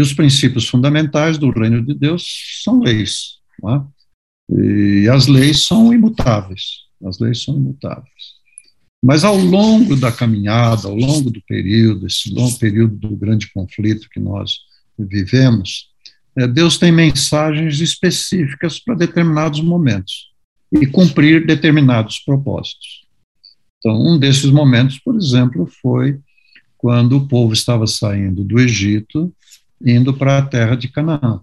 E os princípios fundamentais do reino de Deus são leis. É? E as leis são imutáveis. As leis são imutáveis. Mas ao longo da caminhada, ao longo do período, esse longo período do grande conflito que nós vivemos, é, Deus tem mensagens específicas para determinados momentos e cumprir determinados propósitos. Então, um desses momentos, por exemplo, foi quando o povo estava saindo do Egito, indo para a terra de Canaã.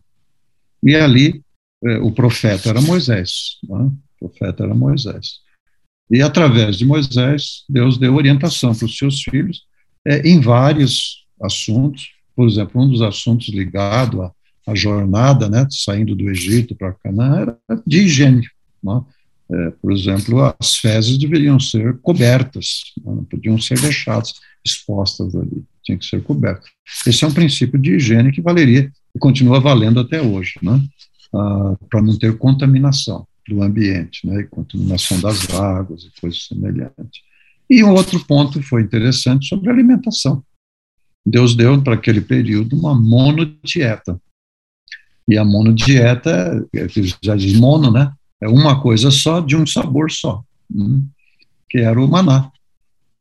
E ali, é, o profeta era Moisés. Né? O profeta era Moisés. E através de Moisés, Deus deu orientação para os seus filhos é, em vários assuntos. Por exemplo, um dos assuntos ligado à, à jornada, né, saindo do Egito para Canaã, era de higiene. Né? É, por exemplo, as fezes deveriam ser cobertas, né, não podiam ser deixadas expostas ali, tinha que ser cobertas. Esse é um princípio de higiene que valeria e continua valendo até hoje, né, ah, para não ter contaminação do ambiente, né, e contaminação das águas e coisas semelhantes. E um outro ponto foi interessante sobre alimentação. Deus deu para aquele período uma monodieta. E a monodieta, já diz mono, né? É uma coisa só, de um sabor só, hum, que era o maná.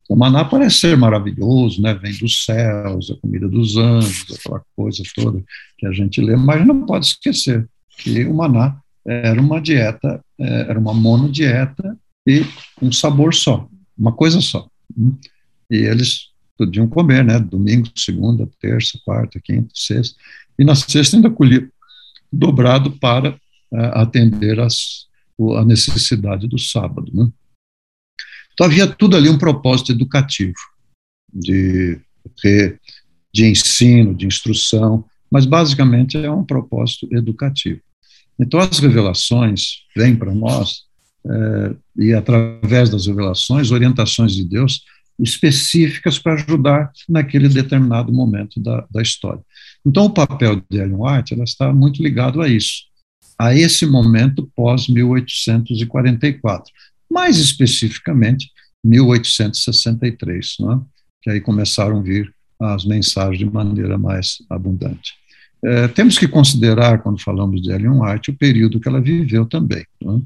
O maná parece ser maravilhoso, né? Vem dos céus, a comida dos anjos, aquela coisa toda que a gente lê, mas não pode esquecer que o maná era uma dieta, é, era uma monodieta e um sabor só, uma coisa só. Hum. E eles podiam comer, né? Domingo, segunda, terça, quarta, quinta, sexta. E na sexta ainda colhia dobrado para uh, atender as, a necessidade do sábado. Né? Então havia tudo ali um propósito educativo, de, de ensino, de instrução, mas basicamente é um propósito educativo. Então, as revelações vêm para nós, é, e através das revelações, orientações de Deus específicas para ajudar naquele determinado momento da, da história. Então, o papel de Ellen White ela está muito ligado a isso, a esse momento pós-1844, mais especificamente 1863, é? que aí começaram a vir as mensagens de maneira mais abundante. É, temos que considerar, quando falamos de Ellen White, o período que ela viveu também. Né?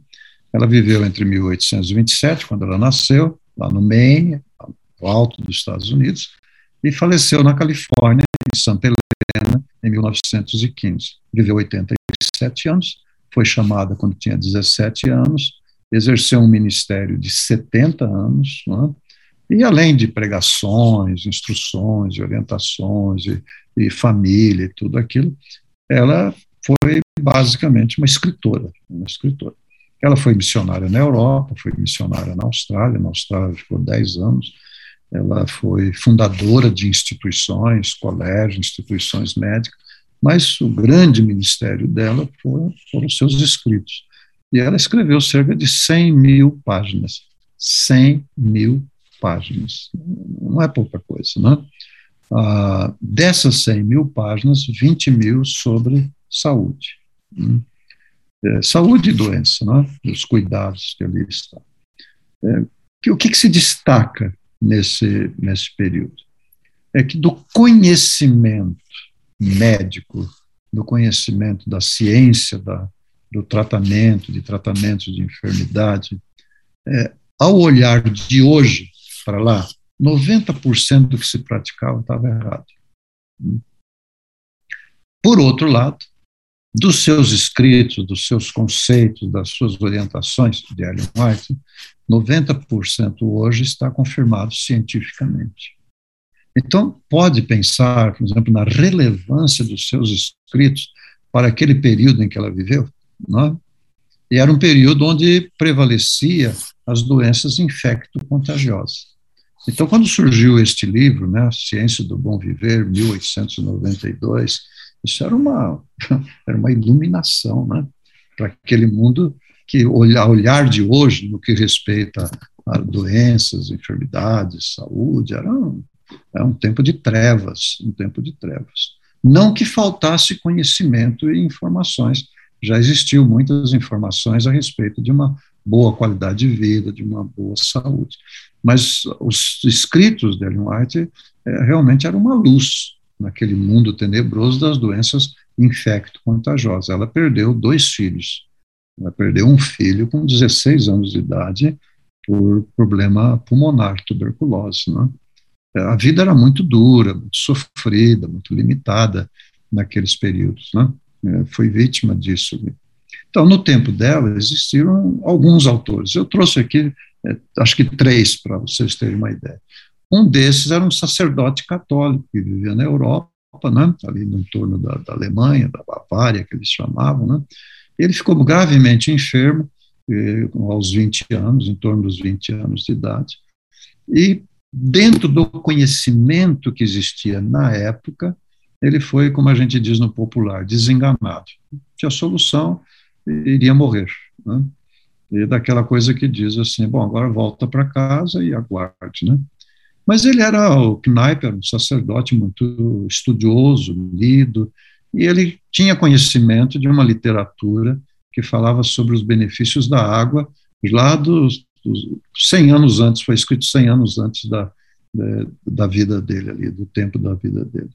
Ela viveu entre 1827, quando ela nasceu, lá no Maine, no alto dos Estados Unidos, e faleceu na Califórnia, em Santa Helena, em 1915. Viveu 87 anos, foi chamada quando tinha 17 anos, exerceu um ministério de 70 anos, né? e além de pregações, instruções, orientações, e e família e tudo aquilo, ela foi basicamente uma escritora, uma escritora. Ela foi missionária na Europa, foi missionária na Austrália, na Austrália ficou 10 anos, ela foi fundadora de instituições, colégios, instituições médicas, mas o grande ministério dela foram, foram seus escritos. E ela escreveu cerca de 100 mil páginas. 100 mil páginas. Não é pouca coisa, né? Ah, dessas 100 mil páginas, 20 mil sobre saúde. Hum. É, saúde e doença, né? os cuidados que ali estão. É, que, o que, que se destaca nesse, nesse período? É que do conhecimento médico, do conhecimento da ciência, da, do tratamento, de tratamento de enfermidade, é, ao olhar de hoje para lá, 90% do que se praticava estava errado. Por outro lado, dos seus escritos, dos seus conceitos, das suas orientações de Ellen White, 90% hoje está confirmado cientificamente. Então, pode pensar, por exemplo, na relevância dos seus escritos para aquele período em que ela viveu, não é? E era um período onde prevalecia as doenças infecto-contagiosas. Então, quando surgiu este livro, né, Ciência do Bom Viver, 1892, isso era uma, era uma iluminação né, para aquele mundo que, a olhar de hoje, no que respeita a doenças, enfermidades, saúde, era um, era um tempo de trevas, um tempo de trevas. Não que faltasse conhecimento e informações, já existiam muitas informações a respeito de uma boa qualidade de vida, de uma boa saúde. Mas os escritos de Ellen White é, realmente eram uma luz naquele mundo tenebroso das doenças infecto-contagiosas. Ela perdeu dois filhos. Ela perdeu um filho com 16 anos de idade por problema pulmonar, tuberculose. Né? A vida era muito dura, muito sofrida, muito limitada naqueles períodos. Né? É, foi vítima disso. Então, no tempo dela, existiram alguns autores. Eu trouxe aqui, é, acho que três, para vocês terem uma ideia. Um desses era um sacerdote católico que vivia na Europa, né, ali no entorno da, da Alemanha, da Bavária, que eles chamavam. Né. Ele ficou gravemente enfermo aos 20 anos, em torno dos 20 anos de idade, e dentro do conhecimento que existia na época, ele foi, como a gente diz no popular, desenganado. Tinha solução, iria morrer. Né? E daquela coisa que diz assim, bom, agora volta para casa e aguarde, né? Mas ele era, o Kneipp era um sacerdote muito estudioso, lido, e ele tinha conhecimento de uma literatura que falava sobre os benefícios da água, lá dos, dos 100 anos antes, foi escrito 100 anos antes da, da, da vida dele ali, do tempo da vida dele.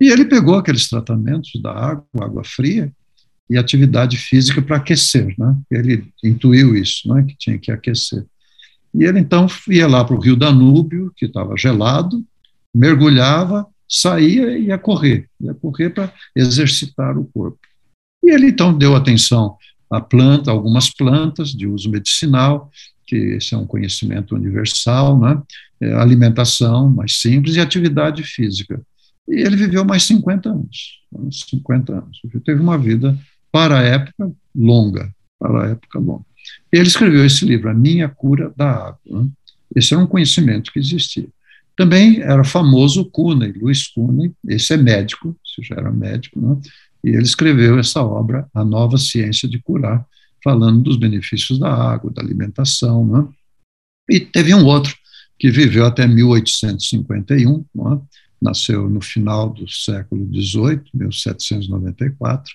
E ele pegou aqueles tratamentos da água, água fria, e atividade física para aquecer, né? Ele intuiu isso, né? Que tinha que aquecer. E ele então ia lá para o rio Danúbio, que estava gelado, mergulhava, saía e ia correr, ia correr para exercitar o corpo. E ele então deu atenção a planta, algumas plantas de uso medicinal, que esse é um conhecimento universal, né? É, alimentação mais simples e atividade física. E ele viveu mais 50 anos, 50 anos. Ele teve uma vida para a época longa, para a época longa. Ele escreveu esse livro, A Minha Cura da Água. Né? Esse era um conhecimento que existia. Também era famoso Cooney, Luiz Cooney, esse é médico, esse já era médico, né? e ele escreveu essa obra, A Nova Ciência de Curar, falando dos benefícios da água, da alimentação. Né? E teve um outro que viveu até 1851, né? Nasceu no final do século XVIII, 1794,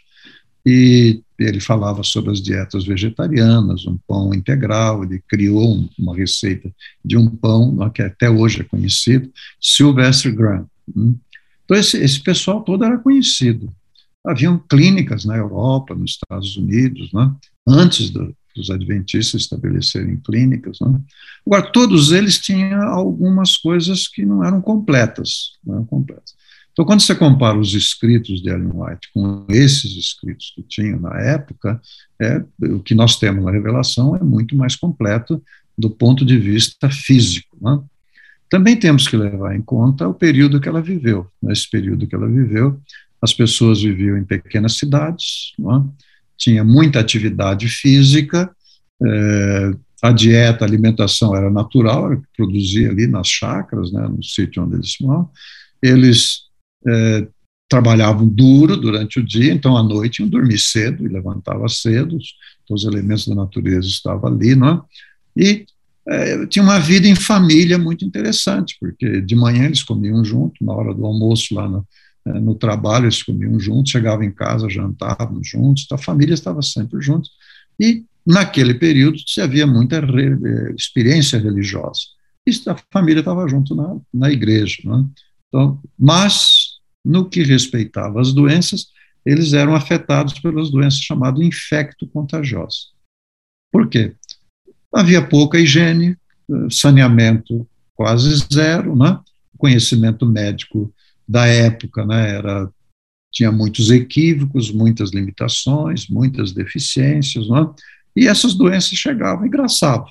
e ele falava sobre as dietas vegetarianas, um pão integral, ele criou uma receita de um pão que até hoje é conhecido, Sylvester Graham. Hum. Então, esse, esse pessoal todo era conhecido. Haviam clínicas na Europa, nos Estados Unidos, né, antes do, dos adventistas estabelecerem clínicas. Né. Agora, todos eles tinham algumas coisas que não eram completas. Não eram completas. Então, quando você compara os escritos de Ellen White com esses escritos que tinham na época, é, o que nós temos na Revelação é muito mais completo do ponto de vista físico. Né? Também temos que levar em conta o período que ela viveu. Nesse período que ela viveu, as pessoas viviam em pequenas cidades, né? Tinha muita atividade física, é, a dieta, a alimentação era natural, produzia ali nas chácaras, né, no sítio onde eles moram. Eles é, trabalhavam duro durante o dia, então à noite iam dormir cedo e levantava cedo, todos os elementos da natureza estavam ali, não é? E é, tinha uma vida em família muito interessante, porque de manhã eles comiam junto, na hora do almoço lá é, no trabalho eles comiam juntos, chegavam em casa, jantavam juntos, então a família estava sempre juntos, e naquele período se havia muita re, é, experiência religiosa, e a família estava junto na, na igreja, não é? Então, mas no que respeitava as doenças, eles eram afetados pelas doenças chamadas infecto-contagiosas. Por quê? Havia pouca higiene, saneamento quase zero, né? conhecimento médico da época né, era, tinha muitos equívocos, muitas limitações, muitas deficiências, né? e essas doenças chegavam e graçavam.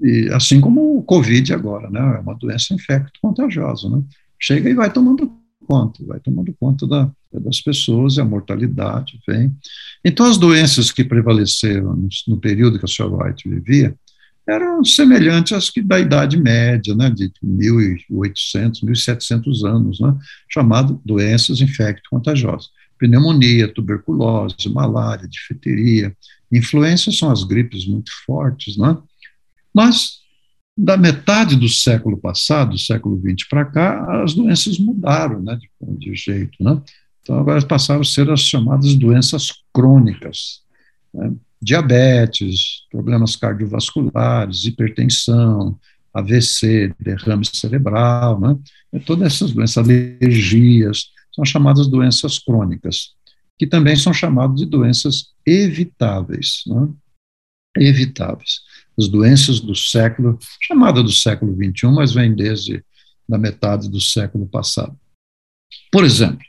E, assim como o Covid agora, né, é uma doença infecto-contagiosa. Né? Chega e vai tomando conta, vai tomando conta da, das pessoas e a mortalidade vem. Então, as doenças que prevaleceram no, no período que a Sr. White vivia eram semelhantes às que da Idade Média, né, de 1800, 1700 anos, né, chamado doenças infecto-contagiosas. Pneumonia, tuberculose, malária, difteria, influências são as gripes muito fortes, né? Mas da metade do século passado, do século XX para cá, as doenças mudaram né, de, de jeito. Né? Então, agora passaram a ser as chamadas doenças crônicas. Né? Diabetes, problemas cardiovasculares, hipertensão, AVC, derrame cerebral, né? todas essas doenças, alergias, são chamadas doenças crônicas, que também são chamadas de doenças evitáveis. Né? Evitáveis. As doenças do século, chamada do século XXI, mas vem desde da metade do século passado. Por exemplo,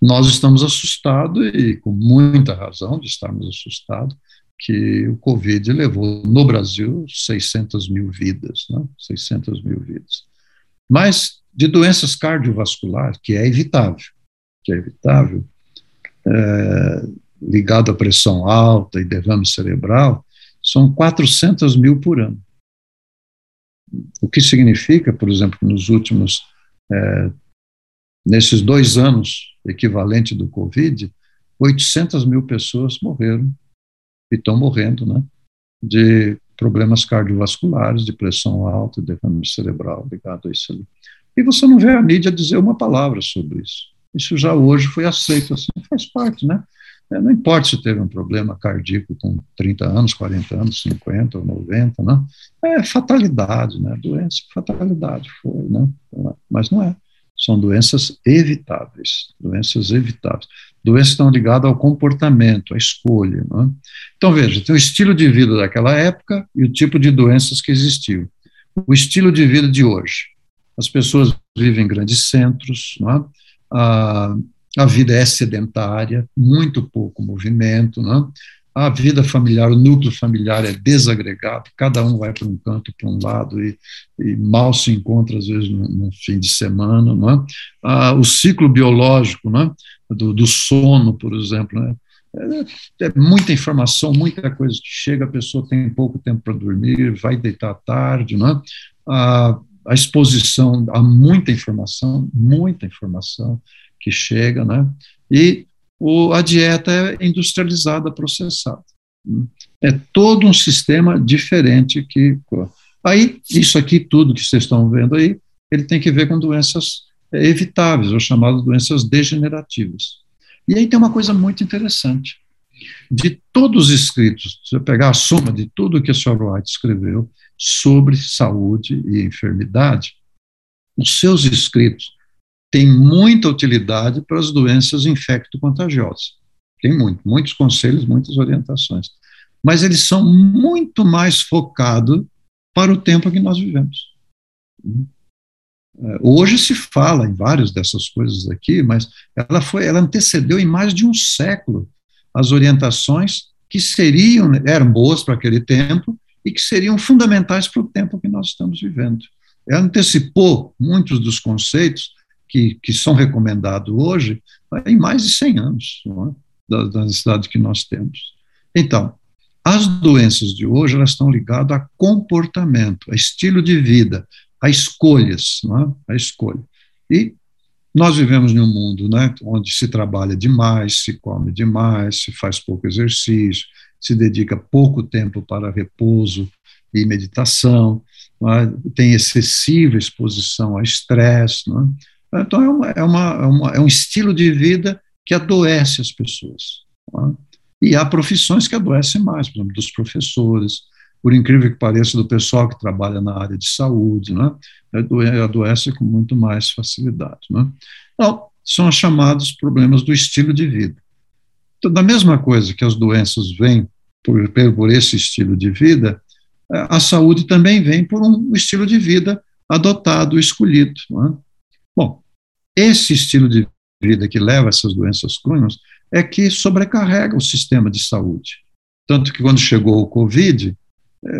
nós estamos assustados, e com muita razão de estarmos assustados, que o Covid levou no Brasil 600 mil vidas, né? 600 mil vidas. Mas de doenças cardiovasculares, que é evitável, que é evitável, é, ligado à pressão alta e derrame cerebral, são 400 mil por ano. O que significa, por exemplo, que nos últimos, é, nesses dois anos, equivalente do Covid, 800 mil pessoas morreram e estão morrendo, né, de problemas cardiovasculares, de pressão alta, derrame cerebral ligado a isso ali. E você não vê a mídia dizer uma palavra sobre isso. Isso já hoje foi aceito assim, faz parte, né? É, não importa se teve um problema cardíaco com 30 anos, 40 anos, 50 ou 90, né? É fatalidade, né? Doença, fatalidade foi, né? Mas não é. São doenças evitáveis, doenças evitáveis. Doenças estão ligadas ao comportamento, à escolha. Né? Então, veja, tem o estilo de vida daquela época e o tipo de doenças que existiu. O estilo de vida de hoje. As pessoas vivem em grandes centros, né? a, a vida é sedentária, muito pouco movimento, né? a vida familiar, o núcleo familiar é desagregado, cada um vai para um canto, para um lado, e, e, mal se encontra, às vezes, no, no fim de semana. Não é? ah, o ciclo biológico não é? Do, do, sono, por exemplo, né? é, é, muita informação, muita coisa que chega, a pessoa tem pouco tempo para dormir, vai deitar tarde, não é? a, a exposição a muita informação, muita informação que chega, né? e o, a dieta é industrializada, processada. É todo um sistema diferente que. Aí, isso aqui, tudo que vocês estão vendo aí, ele tem que ver com doenças evitáveis, ou chamadas doenças degenerativas. E aí tem uma coisa muito interessante. De todos os escritos, se você pegar a soma de tudo que a senhora White escreveu sobre saúde e enfermidade, os seus escritos tem muita utilidade para as doenças infecto-contagiosas. Tem muito, muitos conselhos, muitas orientações. Mas eles são muito mais focados para o tempo que nós vivemos. É, hoje se fala em várias dessas coisas aqui, mas ela foi, ela antecedeu em mais de um século as orientações que seriam eram boas para aquele tempo e que seriam fundamentais para o tempo que nós estamos vivendo. Ela antecipou muitos dos conceitos que, que são recomendados hoje em mais de 100 anos é? das necessidades que nós temos. Então, as doenças de hoje elas estão ligadas a comportamento, a estilo de vida, a escolhas, é? a escolha. E nós vivemos num mundo né, onde se trabalha demais, se come demais, se faz pouco exercício, se dedica pouco tempo para repouso e meditação, é? tem excessiva exposição a estresse, é? Então, é, uma, é, uma, é, uma, é um estilo de vida que adoece as pessoas. Tá? E há profissões que adoecem mais, por exemplo, dos professores, por incrível que pareça, do pessoal que trabalha na área de saúde, né? adoece com muito mais facilidade. Né? Então, são os chamados problemas do estilo de vida. Então, da mesma coisa que as doenças vêm por, por esse estilo de vida, a saúde também vem por um estilo de vida adotado, escolhido. Não é? Bom, esse estilo de vida que leva a essas doenças crônicas é que sobrecarrega o sistema de saúde. Tanto que quando chegou o Covid, é,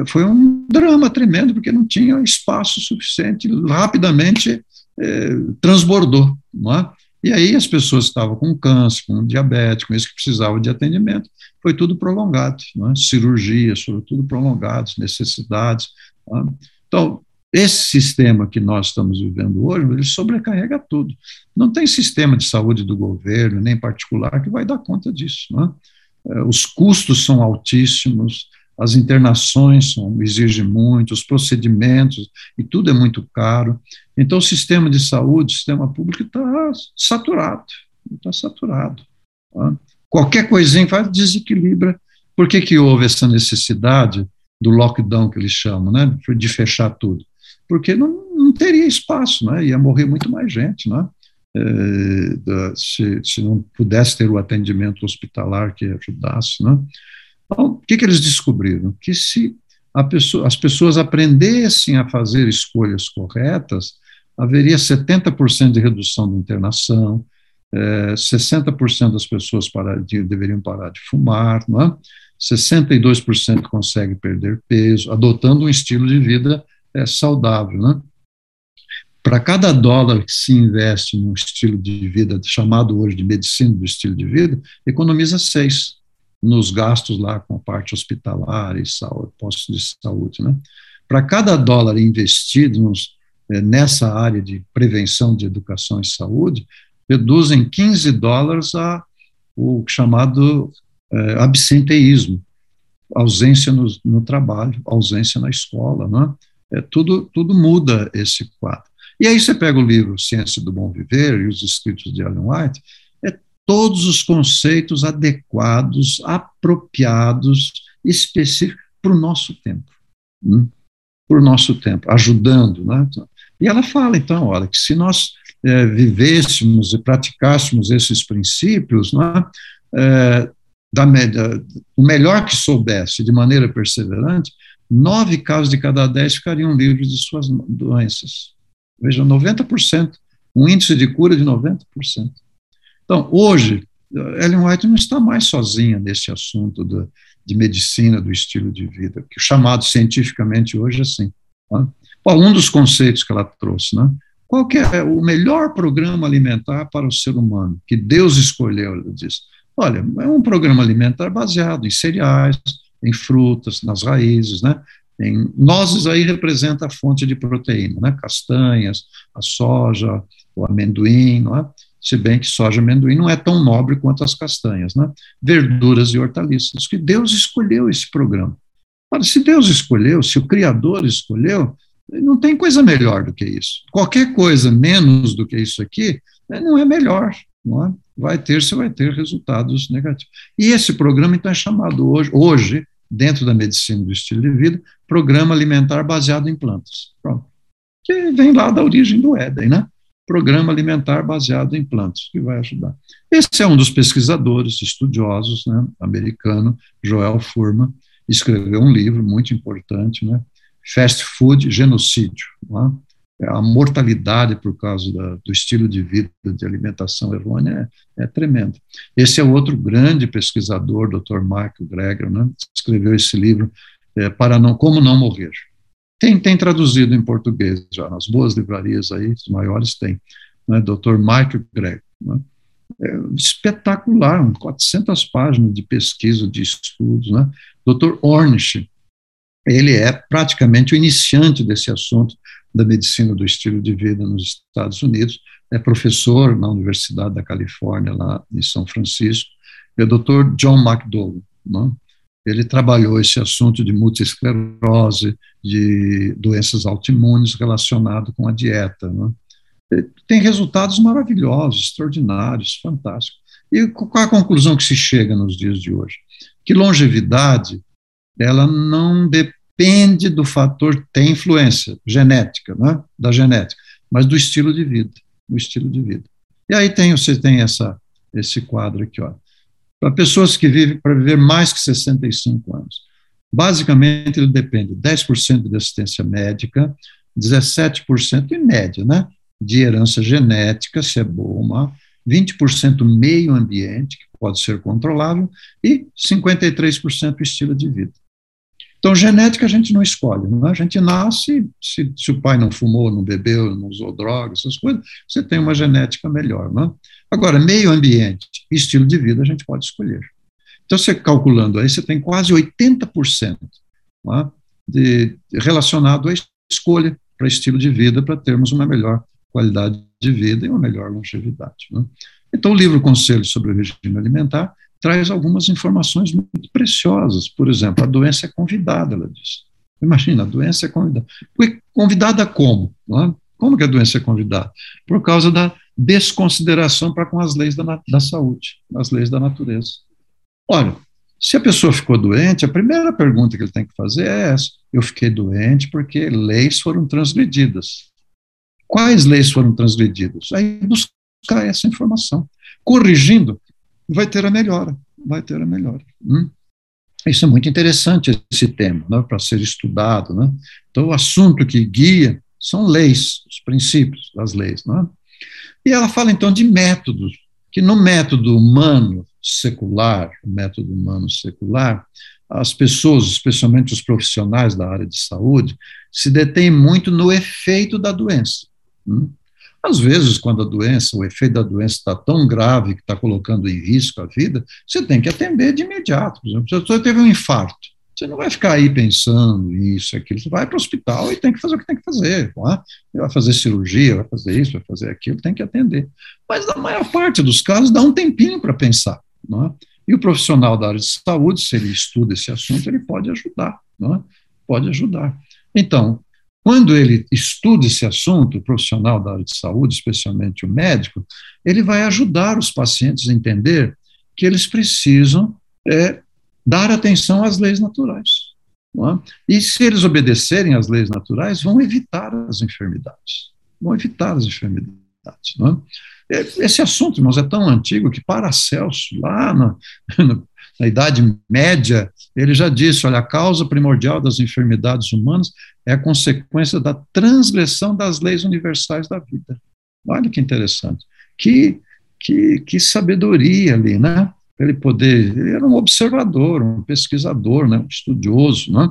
foi um drama tremendo, porque não tinha espaço suficiente, rapidamente é, transbordou. É? E aí as pessoas estavam com câncer, com diabetes, com isso que precisavam de atendimento, foi tudo prolongado, é? cirurgias, foram tudo prolongados, necessidades. É? Então, esse sistema que nós estamos vivendo hoje, ele sobrecarrega tudo. Não tem sistema de saúde do governo, nem particular, que vai dar conta disso. É? Os custos são altíssimos, as internações exigem muito, os procedimentos, e tudo é muito caro. Então, o sistema de saúde, o sistema público está saturado, está saturado. Tá? Qualquer coisinha faz desequilibra. Por que, que houve essa necessidade do lockdown, que eles chamam, né, de fechar tudo? porque não, não teria espaço, né? ia morrer muito mais gente. Né? é, se, se, não pudesse ter o atendimento hospitalar que ajudasse. Né? Então, o que, que eles descobriram? Que se pessoa, as pessoas aprendessem a fazer escolhas corretas, haveria 70% de redução de internação, é, 60% das pessoas parar de, deveriam parar de fumar, não é? 62% consegue perder peso, adotando um estilo de vida é, saudável. Né? Para cada dólar que se investe num estilo de vida, chamado hoje de medicina do estilo de vida, economiza seis nos gastos lá com a parte hospitalar e saúde, postos de saúde. Né? Para cada dólar investido nos, é, nessa área de prevenção de educação e saúde, reduzem 15 dólares a o chamado é, absenteísmo, ausência no, no, trabalho, ausência na escola, né? é, tudo, tudo muda esse quadro. E aí você pega o livro Ciência do Bom Viver e os escritos de Ellen White, todos os conceitos adequados, apropriados, específicos para o nosso tempo. Hum? Para o nosso tempo, ajudando. Né? E ela fala, então, olha, que se nós é, vivêssemos e praticássemos esses princípios, né, é, da, da, o melhor que soubesse, de maneira perseverante, nove casos de cada dez ficariam livres de suas doenças. Veja, 90%, um índice de cura de 90%. Então, hoje, Ellen White não está mais sozinha nesse assunto do, de medicina do estilo de vida, que chamado cientificamente hoje assim. Né? Um dos conceitos que ela trouxe, né? Qual que é o melhor programa alimentar para o ser humano que Deus escolheu? Ela diz. Olha, é um programa alimentar baseado em cereais, em frutas, nas raízes, né? Em, nozes aí representa a fonte de proteína, né? Castanhas, a soja, o amendoim, não é? Se bem que soja amendoim não é tão nobre quanto as castanhas, né? Verduras e hortaliças, que Deus escolheu esse programa. Ora, se Deus escolheu, se o Criador escolheu, não tem coisa melhor do que isso. Qualquer coisa menos do que isso aqui né, não é melhor. Não é? Vai ter, você vai ter resultados negativos. E esse programa, então, é chamado hoje, hoje dentro da medicina do estilo de vida, programa alimentar baseado em plantas. Pronto. Que vem lá da origem do Éden, né? Programa alimentar baseado em plantas, que vai ajudar. Esse é um dos pesquisadores, estudiosos, né, americano, Joel Furman, escreveu um livro muito importante, né, Fast Food Genocídio. Né? A mortalidade por causa da, do estilo de vida, de alimentação errônea, é, é tremenda. Esse é outro grande pesquisador, Dr. Michael Greger, né? escreveu esse livro, é, para não, Como Não Morrer. Tem, tem traduzido em português já, nas boas livrarias aí, os maiores têm, né? Dr. Michael Greger. Né? É espetacular, 400 páginas de pesquisa, de estudos. Né? Dr. Ornish, ele é praticamente o iniciante desse assunto da medicina do estilo de vida nos Estados Unidos, é professor na Universidade da Califórnia, lá em São Francisco, é o Dr. John McDowell. Né? Ele trabalhou esse assunto de multiesclerose, de doenças autoimunes relacionado com a dieta. Né? Tem resultados maravilhosos, extraordinários, fantásticos. E qual a conclusão que se chega nos dias de hoje? Que longevidade ela não depende do fator, tem influência genética, né, da genética, mas do estilo de vida, do estilo de vida. E aí tem, você tem essa, esse quadro aqui, ó. Para pessoas que vivem, para viver mais que 65 anos. Basicamente, ele depende 10% de assistência médica, 17% em média, né, de herança genética, se é boa ou má, 20% meio ambiente, que pode ser controlável, e 53% estilo de vida. Então, genética a gente não escolhe, não é? a gente nasce, se, se, o pai não fumou, não bebeu, não usou drogas, essas coisas, você tem uma genética melhor. Não é? Agora, meio ambiente e estilo de vida a gente pode escolher. Então, você calculando aí, você tem quase 80% não é? de, relacionado à escolha para estilo de vida, para termos uma melhor qualidade de vida e uma melhor longevidade. Não é? Então, o livro Conselho sobre o Regime Alimentar traz algumas informações muito preciosas. Por exemplo, a doença é convidada, ela diz. Imagina, a doença é convidada. Convidada como? É? Como que a doença é convidada? Por causa da desconsideração para com as leis da, da saúde, as leis da natureza. Olha, se a pessoa ficou doente, a primeira pergunta que ele tem que fazer é essa: eu fiquei doente porque leis foram transgredidas. Quais leis foram transgredidas? Aí buscar buscar essa informação. Corrigindo, vai ter a melhora, vai ter a melhora. Hum? Isso é muito interessante, esse tema, né, para ser estudado. Né? Então, o assunto que guia são leis, os princípios das leis. Né? E ela fala, então, de métodos, que no método humano secular, método humano secular, as pessoas, especialmente os profissionais da área de saúde, se detêm muito no efeito da doença. Hum? Às vezes, quando a doença, o efeito da doença está tão grave que está colocando em risco a vida, você tem que atender de imediato. Por exemplo, se a pessoa teve um infarto, você não vai ficar aí pensando isso, aquilo. Você vai para o hospital e tem que fazer o que tem que fazer. É? Vai fazer cirurgia, vai fazer isso, vai fazer aquilo, tem que atender. Mas na maior parte dos casos, dá um tempinho para pensar. É? E o profissional da área de saúde, se ele estuda esse assunto, ele pode ajudar. É? Pode ajudar. Então, quando ele estuda esse assunto, o profissional da área de saúde, especialmente o médico, ele vai ajudar os pacientes a entender que eles precisam é, dar atenção às leis naturais. É? E se eles obedecerem às leis naturais, vão evitar as enfermidades. Vão evitar as enfermidades. É? Esse assunto, irmãos, é tão antigo que Paracelso, lá na, na Idade Média, ele já disse: olha, a causa primordial das enfermidades humanas é a consequência da transgressão das leis universais da vida. Olha que interessante. Que, que, que sabedoria ali, né? Ele poder. Ele era um observador, um pesquisador, né? um estudioso, né?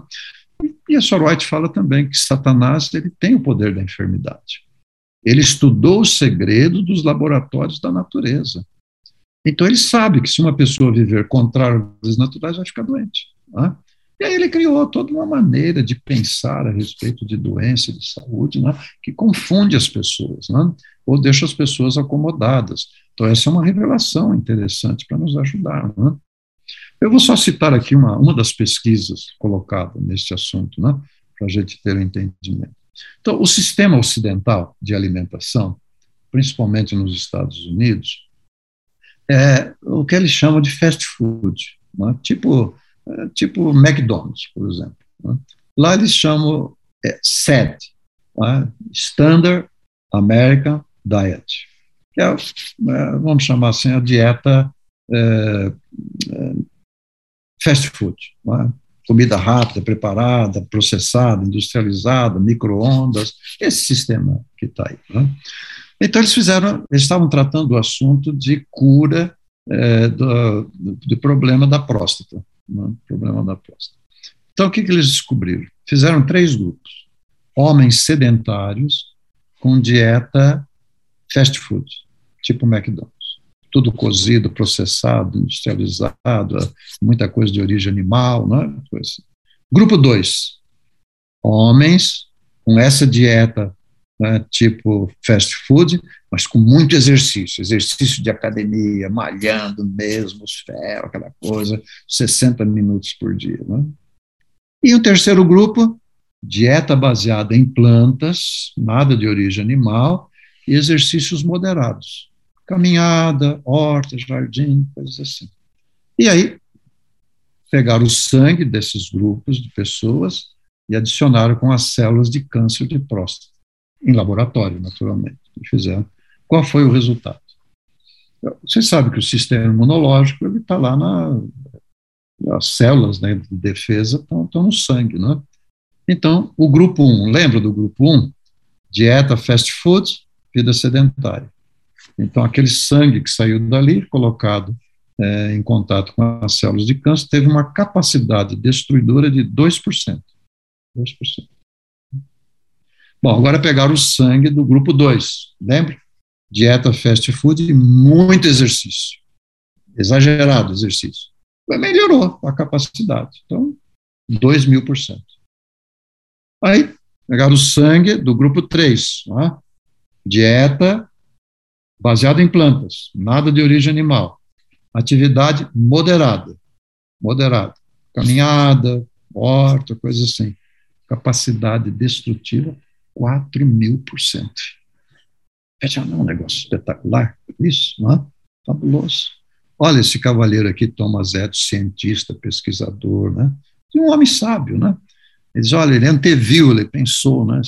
E a Sor White fala também que Satanás ele tem o poder da enfermidade. Ele estudou os segredos dos laboratórios da natureza. Então ele sabe que se uma pessoa viver contrário às leis naturais, vai ficar doente. Né? E aí ele criou toda uma maneira de pensar a respeito de doença de saúde, né, que confunde as pessoas, né, ou deixa as pessoas acomodadas. Então, essa é uma revelação interessante para nos ajudar. Né. Eu vou só citar aqui uma, uma das pesquisas colocadas nesse assunto, né, para a gente ter um entendimento. Então, o sistema ocidental de alimentação, principalmente nos Estados Unidos, é o que eles chamam de fast food, né, tipo é, tipo McDonald's, por exemplo. Né? Lá eles chamam é, né? Standard American Diet, que é, é, vamos chamar assim, a dieta é, é fast food, né? comida rápida, preparada, processada, industrializada, microondas, esse sistema que está aí. Né? Então eles fizeram, eles estavam tratando o assunto de cura é, do, do, problema da próstata né, problema da próstata. Então, o que, que eles descobriram? Fizeram três grupos. Homens sedentários com dieta fast food, tipo McDonald's. Tudo cozido, processado, industrializado, muita coisa de origem animal, né? Assim. Grupo 2, homens com essa dieta né, tipo fast food, mas com muito exercício, exercício de academia, malhando mesmo, os ferros, aquela coisa, 60 minutos por dia. Né? E o terceiro grupo, dieta baseada em plantas, nada de origem animal, e exercícios moderados, caminhada, horta, jardim, coisas assim. E aí, pegaram o sangue desses grupos de pessoas e adicionaram com as células de câncer de próstata em laboratório, naturalmente, que fizeram. Qual foi o resultado? Você sabe que o sistema imunológico ele está lá na as células né, de defesa estão, estão no sangue, né? Então, o grupo 1, lembra do grupo 1? Dieta fast food, vida sedentária. Então, aquele sangue que saiu dali, colocado é, em contato com as células de câncer, teve uma capacidade destruidora de 2%. 2%. Bom, agora pegaram o sangue do grupo 2, lembra? Dieta fast food e muito exercício. Exagerado exercício. Melhorou a capacidade. Então, 2 mil por cento. Aí, pegaram o sangue do grupo 3, é? dieta baseada em plantas, nada de origem animal. Atividade moderada. Moderada. Caminhada, horta, coisa assim. Capacidade destrutiva 4 mil por cento. Veja, não é um negócio espetacular isso, não é? Fabuloso. Olha esse cavalheiro aqui, Thomas Edison, cientista, pesquisador, né? E um homem sábio, né? Ele diz, olha, ele anteviu, ele pensou, né?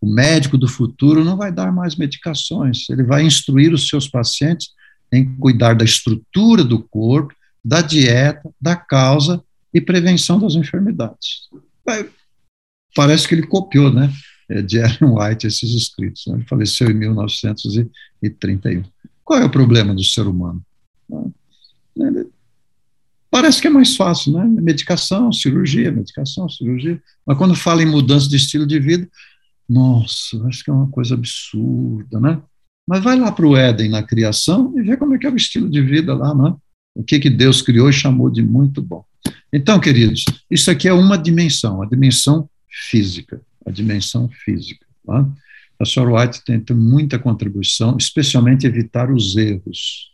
O médico do futuro não vai dar mais medicações, ele vai instruir os seus pacientes em cuidar da estrutura do corpo, da dieta, da causa e prevenção das enfermidades. Parece que ele copiou, né, de Ellen White esses escritos. Né? Ele faleceu em 1931. Qual é o problema do ser humano? Parece que é mais fácil, né? Medicação, cirurgia, medicação, cirurgia. Mas quando fala em mudança de estilo de vida, nossa, acho que é uma coisa absurda, né? Mas vai lá para o Éden na criação e vê como é que é o estilo de vida lá, né? O que, que Deus criou e chamou de muito bom. Então, queridos, isso aqui é uma dimensão, a dimensão física, a dimensão física. Tá? A Sr. White tem muita contribuição, especialmente evitar os erros.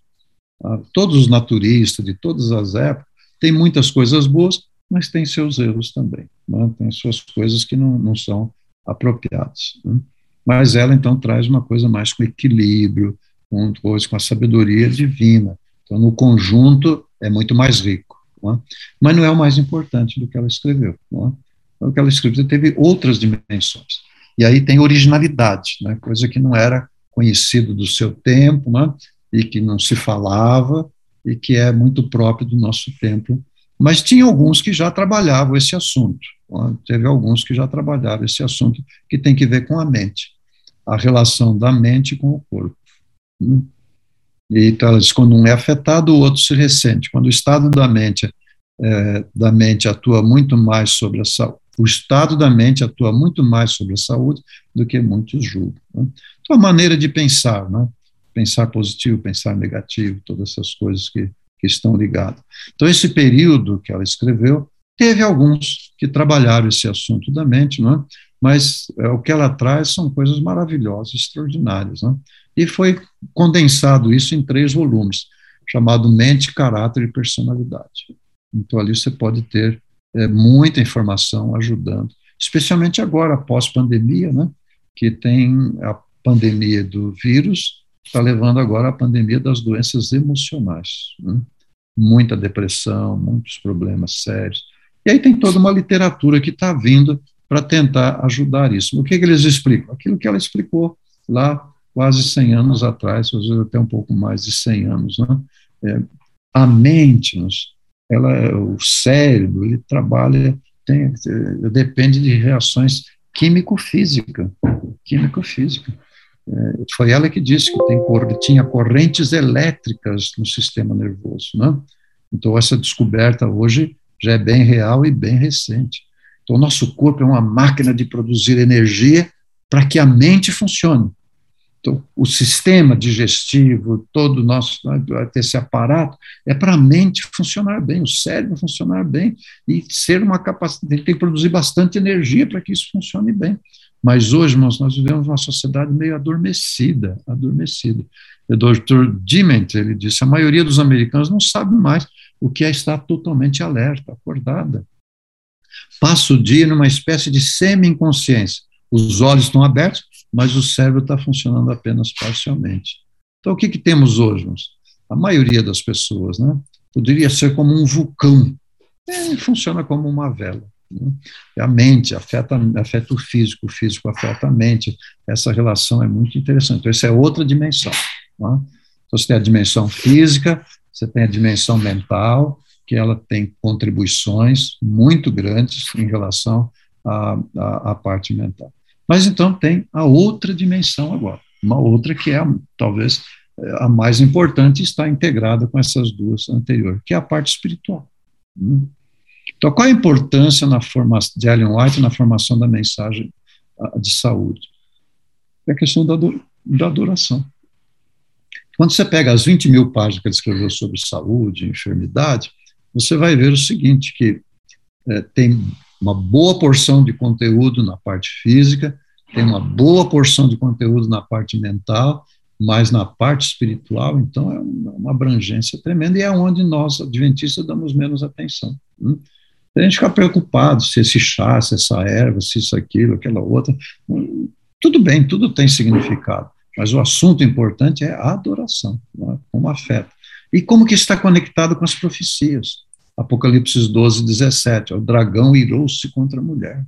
Tá? Todos os naturistas de todas as épocas têm muitas coisas boas, mas têm seus erros também. Né? Tem suas coisas que não, não são apropriadas. Né? Mas ela, então, traz uma coisa mais com equilíbrio, com, com a sabedoria divina. Então, no conjunto, é muito mais rico. Não é? Mas não é o mais importante do que ela escreveu. Não é? O que ela escreveu teve outras dimensões. E aí tem originalidade, né? coisa que não era conhecido do seu tempo, né? e que não se falava, e que é muito próprio do nosso tempo. Mas tinha alguns que já trabalhavam esse assunto. Né? Teve alguns que já trabalharam esse assunto que tem que ver com a mente, a relação da mente com o corpo. Hum? E então, ela diz, quando um é afetado, o outro se ressente. Quando o estado da mente, é, da mente atua muito mais sobre a saúde, o estado da mente atua muito mais sobre a saúde do que muitos julgam. Né? Então, a maneira de pensar, né? pensar positivo, pensar negativo, todas essas coisas que, que estão ligadas. Então, esse período que ela escreveu, teve alguns que trabalharam esse assunto da mente, não é? mas é, o que ela traz são coisas maravilhosas, extraordinárias. Não é? E foi condensado isso em três volumes, chamado Mente, Caráter e Personalidade. Então, ali você pode ter é, muita informação ajudando, especialmente agora, pós-pandemia, né, que tem a pandemia do vírus, está levando agora a pandemia das doenças emocionais. Né? Muita depressão, muitos problemas sérios. E aí tem toda uma literatura que está vindo para tentar ajudar isso. O que, que, eles explicam? Aquilo que ela explicou lá quase 100 anos atrás, às vezes até um pouco mais de 100 anos. Né? É, a mente, ela, o cérebro, ele trabalha, tem, depende de reações químico-física, químico-física. É, foi ela que disse que tem, tinha correntes elétricas no sistema nervoso, né? Então essa descoberta hoje já é bem real e bem recente. Então o nosso corpo é uma máquina de produzir energia para que a mente funcione. O sistema digestivo, todo o nosso, né, esse aparato, é para a mente funcionar bem, o cérebro funcionar bem e ser uma capacidade, tem que produzir bastante energia para que isso funcione bem. Mas hoje, irmãos, nós vivemos uma sociedade meio adormecida, adormecida. O Dr. Diment, ele disse, a maioria dos americanos não sabe mais o que é estar totalmente alerta, acordada. Passa o dia numa espécie de semi-inconsciência. Os olhos estão abertos, mas o cérebro está funcionando apenas parcialmente. Então, o que, que temos hoje? A maioria das pessoas, né? Poderia ser como um vulcão, é, funciona como uma vela. Né? A mente afeta, afeta o físico, o físico afeta a mente. Essa relação é muito interessante. Então, essa é outra dimensão. Né? Então, você tem a dimensão física, você tem a dimensão mental, que ela tem contribuições muito grandes em relação à, à, à parte mental. Mas então tem a outra dimensão agora, uma outra que é talvez a mais importante está integrada com essas duas anteriores, que é a parte espiritual. Hum. Então, qual a importância na formação de Ellen White na formação da mensagem de saúde? É a questão da, da adoração. Quando você pega as 20 mil páginas que ele escreveu sobre saúde, enfermidade, você vai ver o seguinte, que é, tem uma boa porção de conteúdo na parte física, tem uma boa porção de conteúdo na parte mental, mas na parte espiritual, então, é uma abrangência tremenda e é onde nós, adventistas, damos menos atenção. Hum? A gente fica preocupado se esse chá, se essa erva, se isso, aquilo, aquela outra. Hum, tudo bem, tudo tem significado, mas o assunto importante é a adoração, né? como afeta. E como que está conectado com as profecias. Apocalipse 12, 17, o dragão irou-se contra a mulher.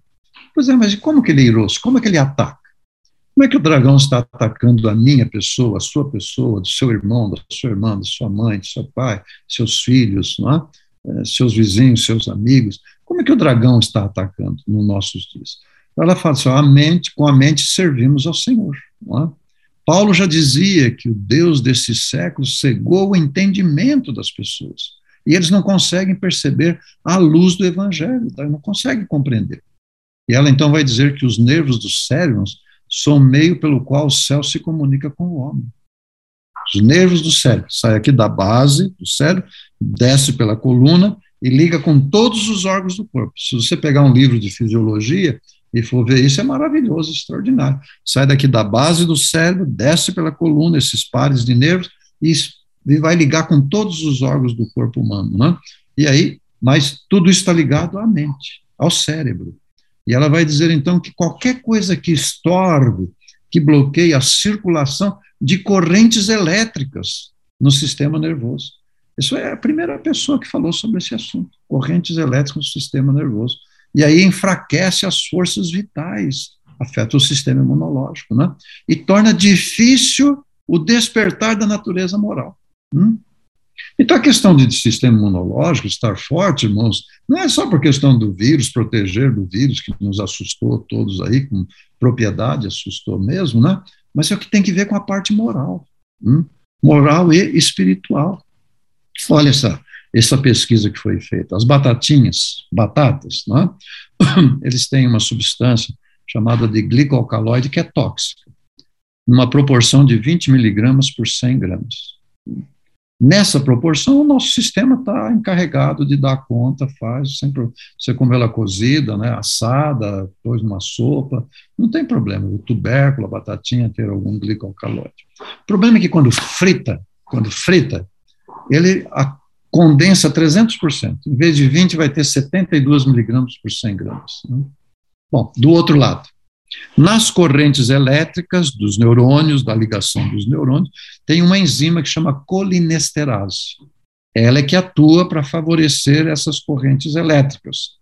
Pois é, mas como que ele irou-se? Como é que ele ataca? Como é que o dragão está atacando a minha pessoa, a sua pessoa, do seu irmão, da sua irmã, da sua mãe, do seu pai, seus filhos, não é? É, seus vizinhos, seus amigos? Como é que o dragão está atacando nos nossos dias? Ela fala assim: a mente, com a mente servimos ao Senhor. É? Paulo já dizia que o Deus desse século cegou o entendimento das pessoas. E eles não conseguem perceber a luz do Evangelho, tá? não conseguem compreender. E ela então vai dizer que os nervos dos cérebros são o meio pelo qual o céu se comunica com o homem. Os nervos do cérebro saem aqui da base do cérebro, desce pela coluna e liga com todos os órgãos do corpo. Se você pegar um livro de fisiologia e for ver isso, é maravilhoso, extraordinário. Sai daqui da base do cérebro, desce pela coluna, esses pares de nervos, e, e vai ligar com todos os órgãos do corpo humano. Né? E aí, mas tudo está ligado à mente, ao cérebro. E ela vai dizer, então, que qualquer coisa que estorve, que bloqueie a circulação de correntes elétricas no sistema nervoso. Isso é a primeira pessoa que falou sobre esse assunto, correntes elétricas no sistema nervoso. E aí enfraquece as forças vitais, afeta o sistema imunológico, né? E torna difícil o despertar da natureza moral. Hum? Então, a questão de sistema imunológico estar forte, irmãos, não é só por questão do vírus, proteger do vírus, que nos assustou todos aí, com propriedade, assustou mesmo, né? Mas é o que tem que ver com a parte moral, hum? moral e espiritual. Olha essa, essa pesquisa que foi feita. As batatinhas, batatas, né? eles têm uma substância chamada de glicoalcaloide que é tóxica, numa proporção de 20 miligramas por 100 gramas. Nessa proporção, o nosso sistema está encarregado de dar conta, faz, sempre você come ela cozida, né, assada, depois numa sopa, não tem problema, o tubérculo, a batatinha ter algum glicoalcaloide. O problema é que quando frita, quando frita, ele condensa 300%, em vez de 20 vai ter 72 miligramas por 100 gramas. Né? Bom, do outro lado, nas correntes elétricas dos neurônios, da ligação dos neurônios, tem uma enzima que chama colinesterase. Ela é que atua para favorecer essas correntes elétricas.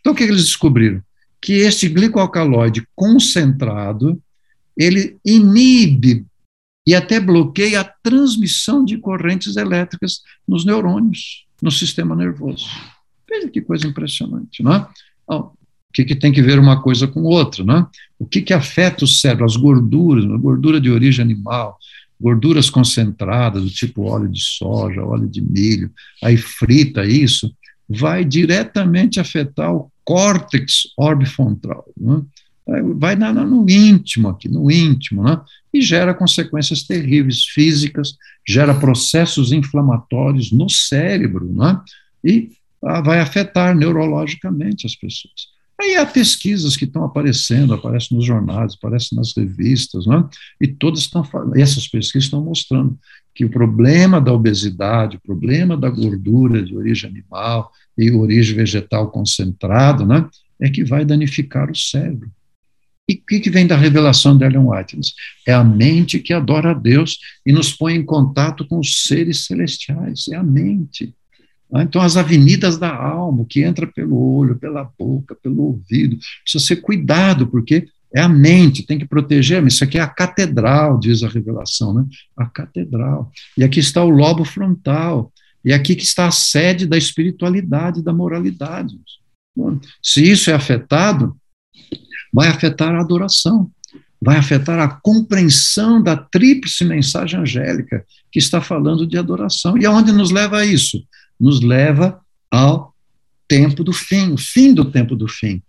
Então, o que eles descobriram? Que este glicoalcaloide concentrado, ele inibe e até bloqueia a transmissão de correntes elétricas nos neurônios, no sistema nervoso. Veja que coisa impressionante, não é? O que, que, tem que ver uma coisa com outra, né? O que, que afeta o cérebro? As gorduras, a gordura de origem animal, gorduras concentradas, do tipo óleo de soja, óleo de milho, aí frita isso, vai diretamente afetar o córtex orbifrontal, né? vai na, no íntimo aqui, no íntimo, né? e gera consequências terríveis físicas, gera processos inflamatórios no cérebro, né? e ah, vai afetar neurologicamente as pessoas. Aí há pesquisas que estão aparecendo, aparecem nos jornais, aparecem nas revistas, né? e todas estão essas pesquisas estão mostrando que o problema da obesidade, o problema da gordura de origem animal e origem vegetal concentrada, né, é que vai danificar o cérebro. E o que, que vem da revelação de Ellen White? É a mente que adora a Deus e nos põe em contato com os seres celestiais, é a mente. Ah, então, as avenidas da alma, que entra pelo olho, pela boca, pelo ouvido, precisa ser cuidado, porque é a mente, tem que proteger, mas isso aqui é a catedral, diz a revelação, né? A catedral. E aqui está o lobo frontal, e aqui que está a sede da espiritualidade, da moralidade. Se isso é afetado, vai afetar a adoração, vai afetar a compreensão da tríplice mensagem angélica que está falando de adoração. E aonde nos leva a isso? Nos leva ao tempo do fim, o fim do tempo do fim,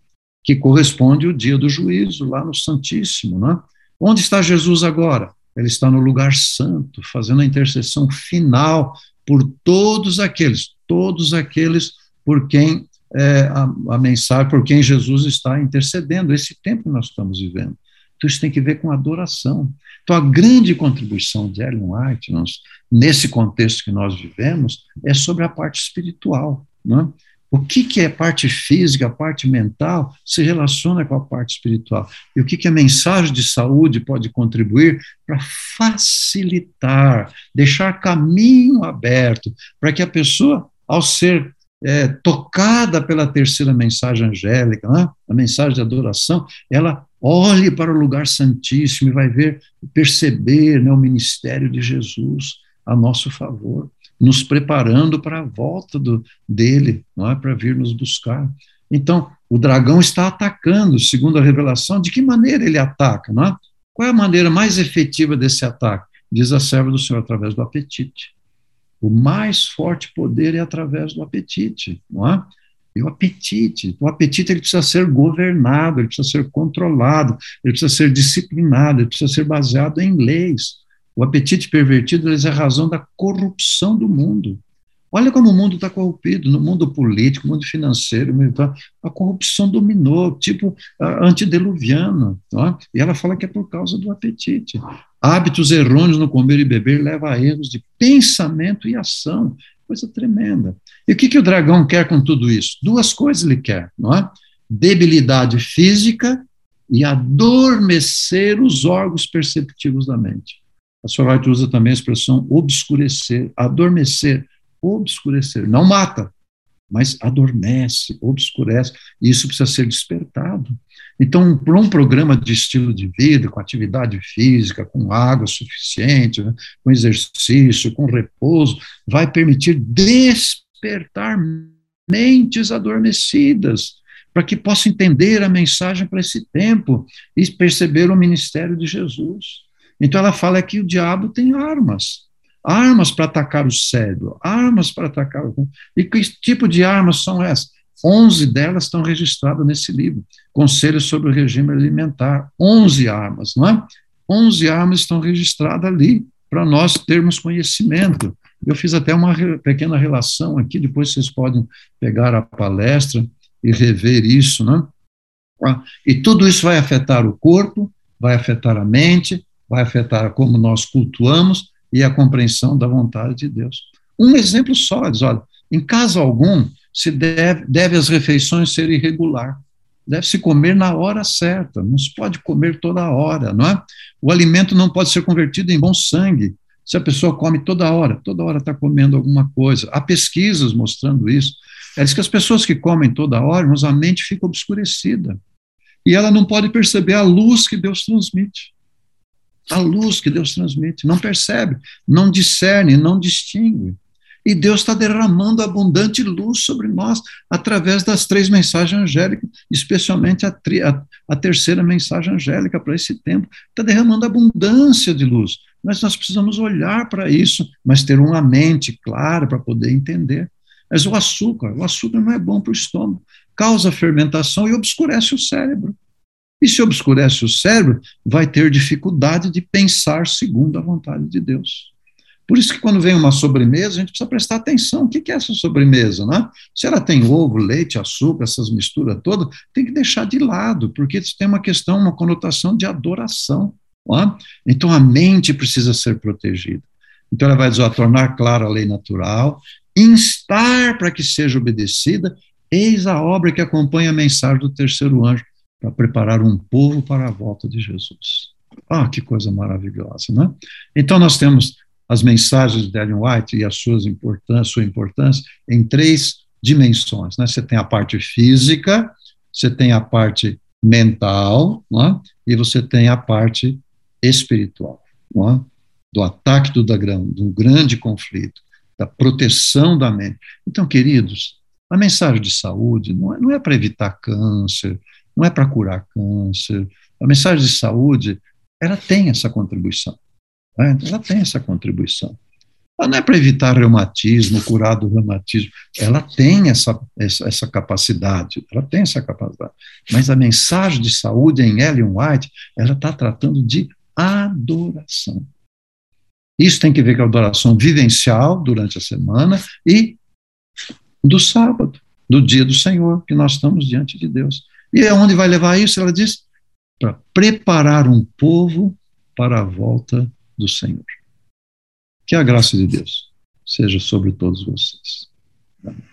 que corresponde ao dia do juízo, lá no Santíssimo. Né? Onde está Jesus agora? Ele está no lugar santo, fazendo a intercessão final por todos aqueles, todos aqueles por quem é, a, a mensagem, por quem Jesus está intercedendo, esse tempo que nós estamos vivendo. Então, isso tem que ver com adoração. Então, a grande contribuição de Ellen White, nós, nesse contexto que nós vivemos, é sobre a parte espiritual. Né? O que, que é parte física, a parte mental, se relaciona com a parte espiritual. E o que, que a mensagem de saúde pode contribuir para facilitar, deixar caminho aberto, para que a pessoa, ao ser é, tocada pela terceira mensagem angélica, né? a mensagem de adoração, ela Olhe para o lugar santíssimo e vai ver, perceber né, o ministério de Jesus a nosso favor, nos preparando para a volta do, dele, não é para vir nos buscar. Então, o dragão está atacando, segundo a revelação, de que maneira ele ataca, não é? Qual é a maneira mais efetiva desse ataque? Diz a serva do Senhor, através do apetite. O mais forte poder é através do apetite, não é? E o apetite, o apetite ele precisa ser governado, ele precisa ser controlado, ele precisa ser disciplinado, ele precisa ser baseado em leis. O apetite pervertido é a razão da corrupção do mundo. Olha como o mundo está corrompido, no mundo político, no mundo financeiro, a corrupção dominou, tipo antediluviana. Tá? E ela fala que é por causa do apetite. Hábitos errôneos no comer e beber levam a erros de pensamento e ação. Coisa tremenda. E o que, que o dragão quer com tudo isso? Duas coisas ele quer, não é? Debilidade física e adormecer os órgãos perceptivos da mente. A Soraya usa também a expressão obscurecer, adormecer obscurecer. Não mata, mas adormece, obscurece, e isso precisa ser despertado. Então, para um programa de estilo de vida, com atividade física, com água suficiente, né, com exercício, com repouso, vai permitir despertar mentes adormecidas, para que possa entender a mensagem para esse tempo e perceber o ministério de Jesus. Então, ela fala que o diabo tem armas armas para atacar o cérebro, armas para atacar o. E que tipo de armas são essas? Onze delas estão registradas nesse livro, Conselhos sobre o Regime Alimentar. Onze armas, não é? Onze armas estão registradas ali, para nós termos conhecimento. Eu fiz até uma pequena relação aqui, depois vocês podem pegar a palestra e rever isso, né? E tudo isso vai afetar o corpo, vai afetar a mente, vai afetar como nós cultuamos, e a compreensão da vontade de Deus. Um exemplo só, diz, olha, em caso algum, se deve, deve as refeições ser irregular. Deve-se comer na hora certa, não se pode comer toda hora, não é? O alimento não pode ser convertido em bom sangue. Se a pessoa come toda hora, toda hora está comendo alguma coisa. Há pesquisas mostrando isso. É diz que as pessoas que comem toda hora, mas a mente fica obscurecida. E ela não pode perceber a luz que Deus transmite a luz que Deus transmite, não percebe, não discerne, não distingue. E Deus está derramando abundante luz sobre nós através das três mensagens angélicas, especialmente a, tri, a, a terceira mensagem angélica para esse tempo. Está derramando abundância de luz. Mas nós precisamos olhar para isso, mas ter uma mente clara para poder entender. Mas o açúcar, o açúcar não é bom para o estômago, causa fermentação e obscurece o cérebro. E se obscurece o cérebro, vai ter dificuldade de pensar segundo a vontade de Deus. Por isso que quando vem uma sobremesa, a gente precisa prestar atenção. O que é essa sobremesa? Né? Se ela tem ovo, leite, açúcar, essas misturas todas, tem que deixar de lado, porque isso tem uma questão, uma conotação de adoração. Então a mente precisa ser protegida. Então ela vai dizer, tornar clara a lei natural, instar para que seja obedecida, eis a obra que acompanha a mensagem do terceiro anjo para preparar um povo para a volta de Jesus. Ah, que coisa maravilhosa, né? Então, nós temos as mensagens de Ellen White e as suas importância, sua importância em três dimensões. Né? Você tem a parte física, você tem a parte mental, né? e você tem a parte espiritual, né? do ataque do dragão, do grande conflito, da proteção da mente. Então, queridos, a mensagem de saúde não é, não é para evitar câncer, não é para curar câncer. A mensagem de saúde, ela tem essa contribuição. Né? Ela tem essa contribuição. Ela não é para evitar reumatismo, curar do reumatismo. Ela tem essa, essa, essa, capacidade, ela tem essa capacidade. Mas a mensagem de saúde em Ellen White, ela está tratando de adoração. Isso tem que ver com a adoração vivencial durante a semana e do sábado, do dia do Senhor, que nós estamos diante de Deus. E aonde vai levar isso? Ela diz: para preparar um povo para a volta do Senhor. Que a graça de Deus seja sobre todos vocês. Amém.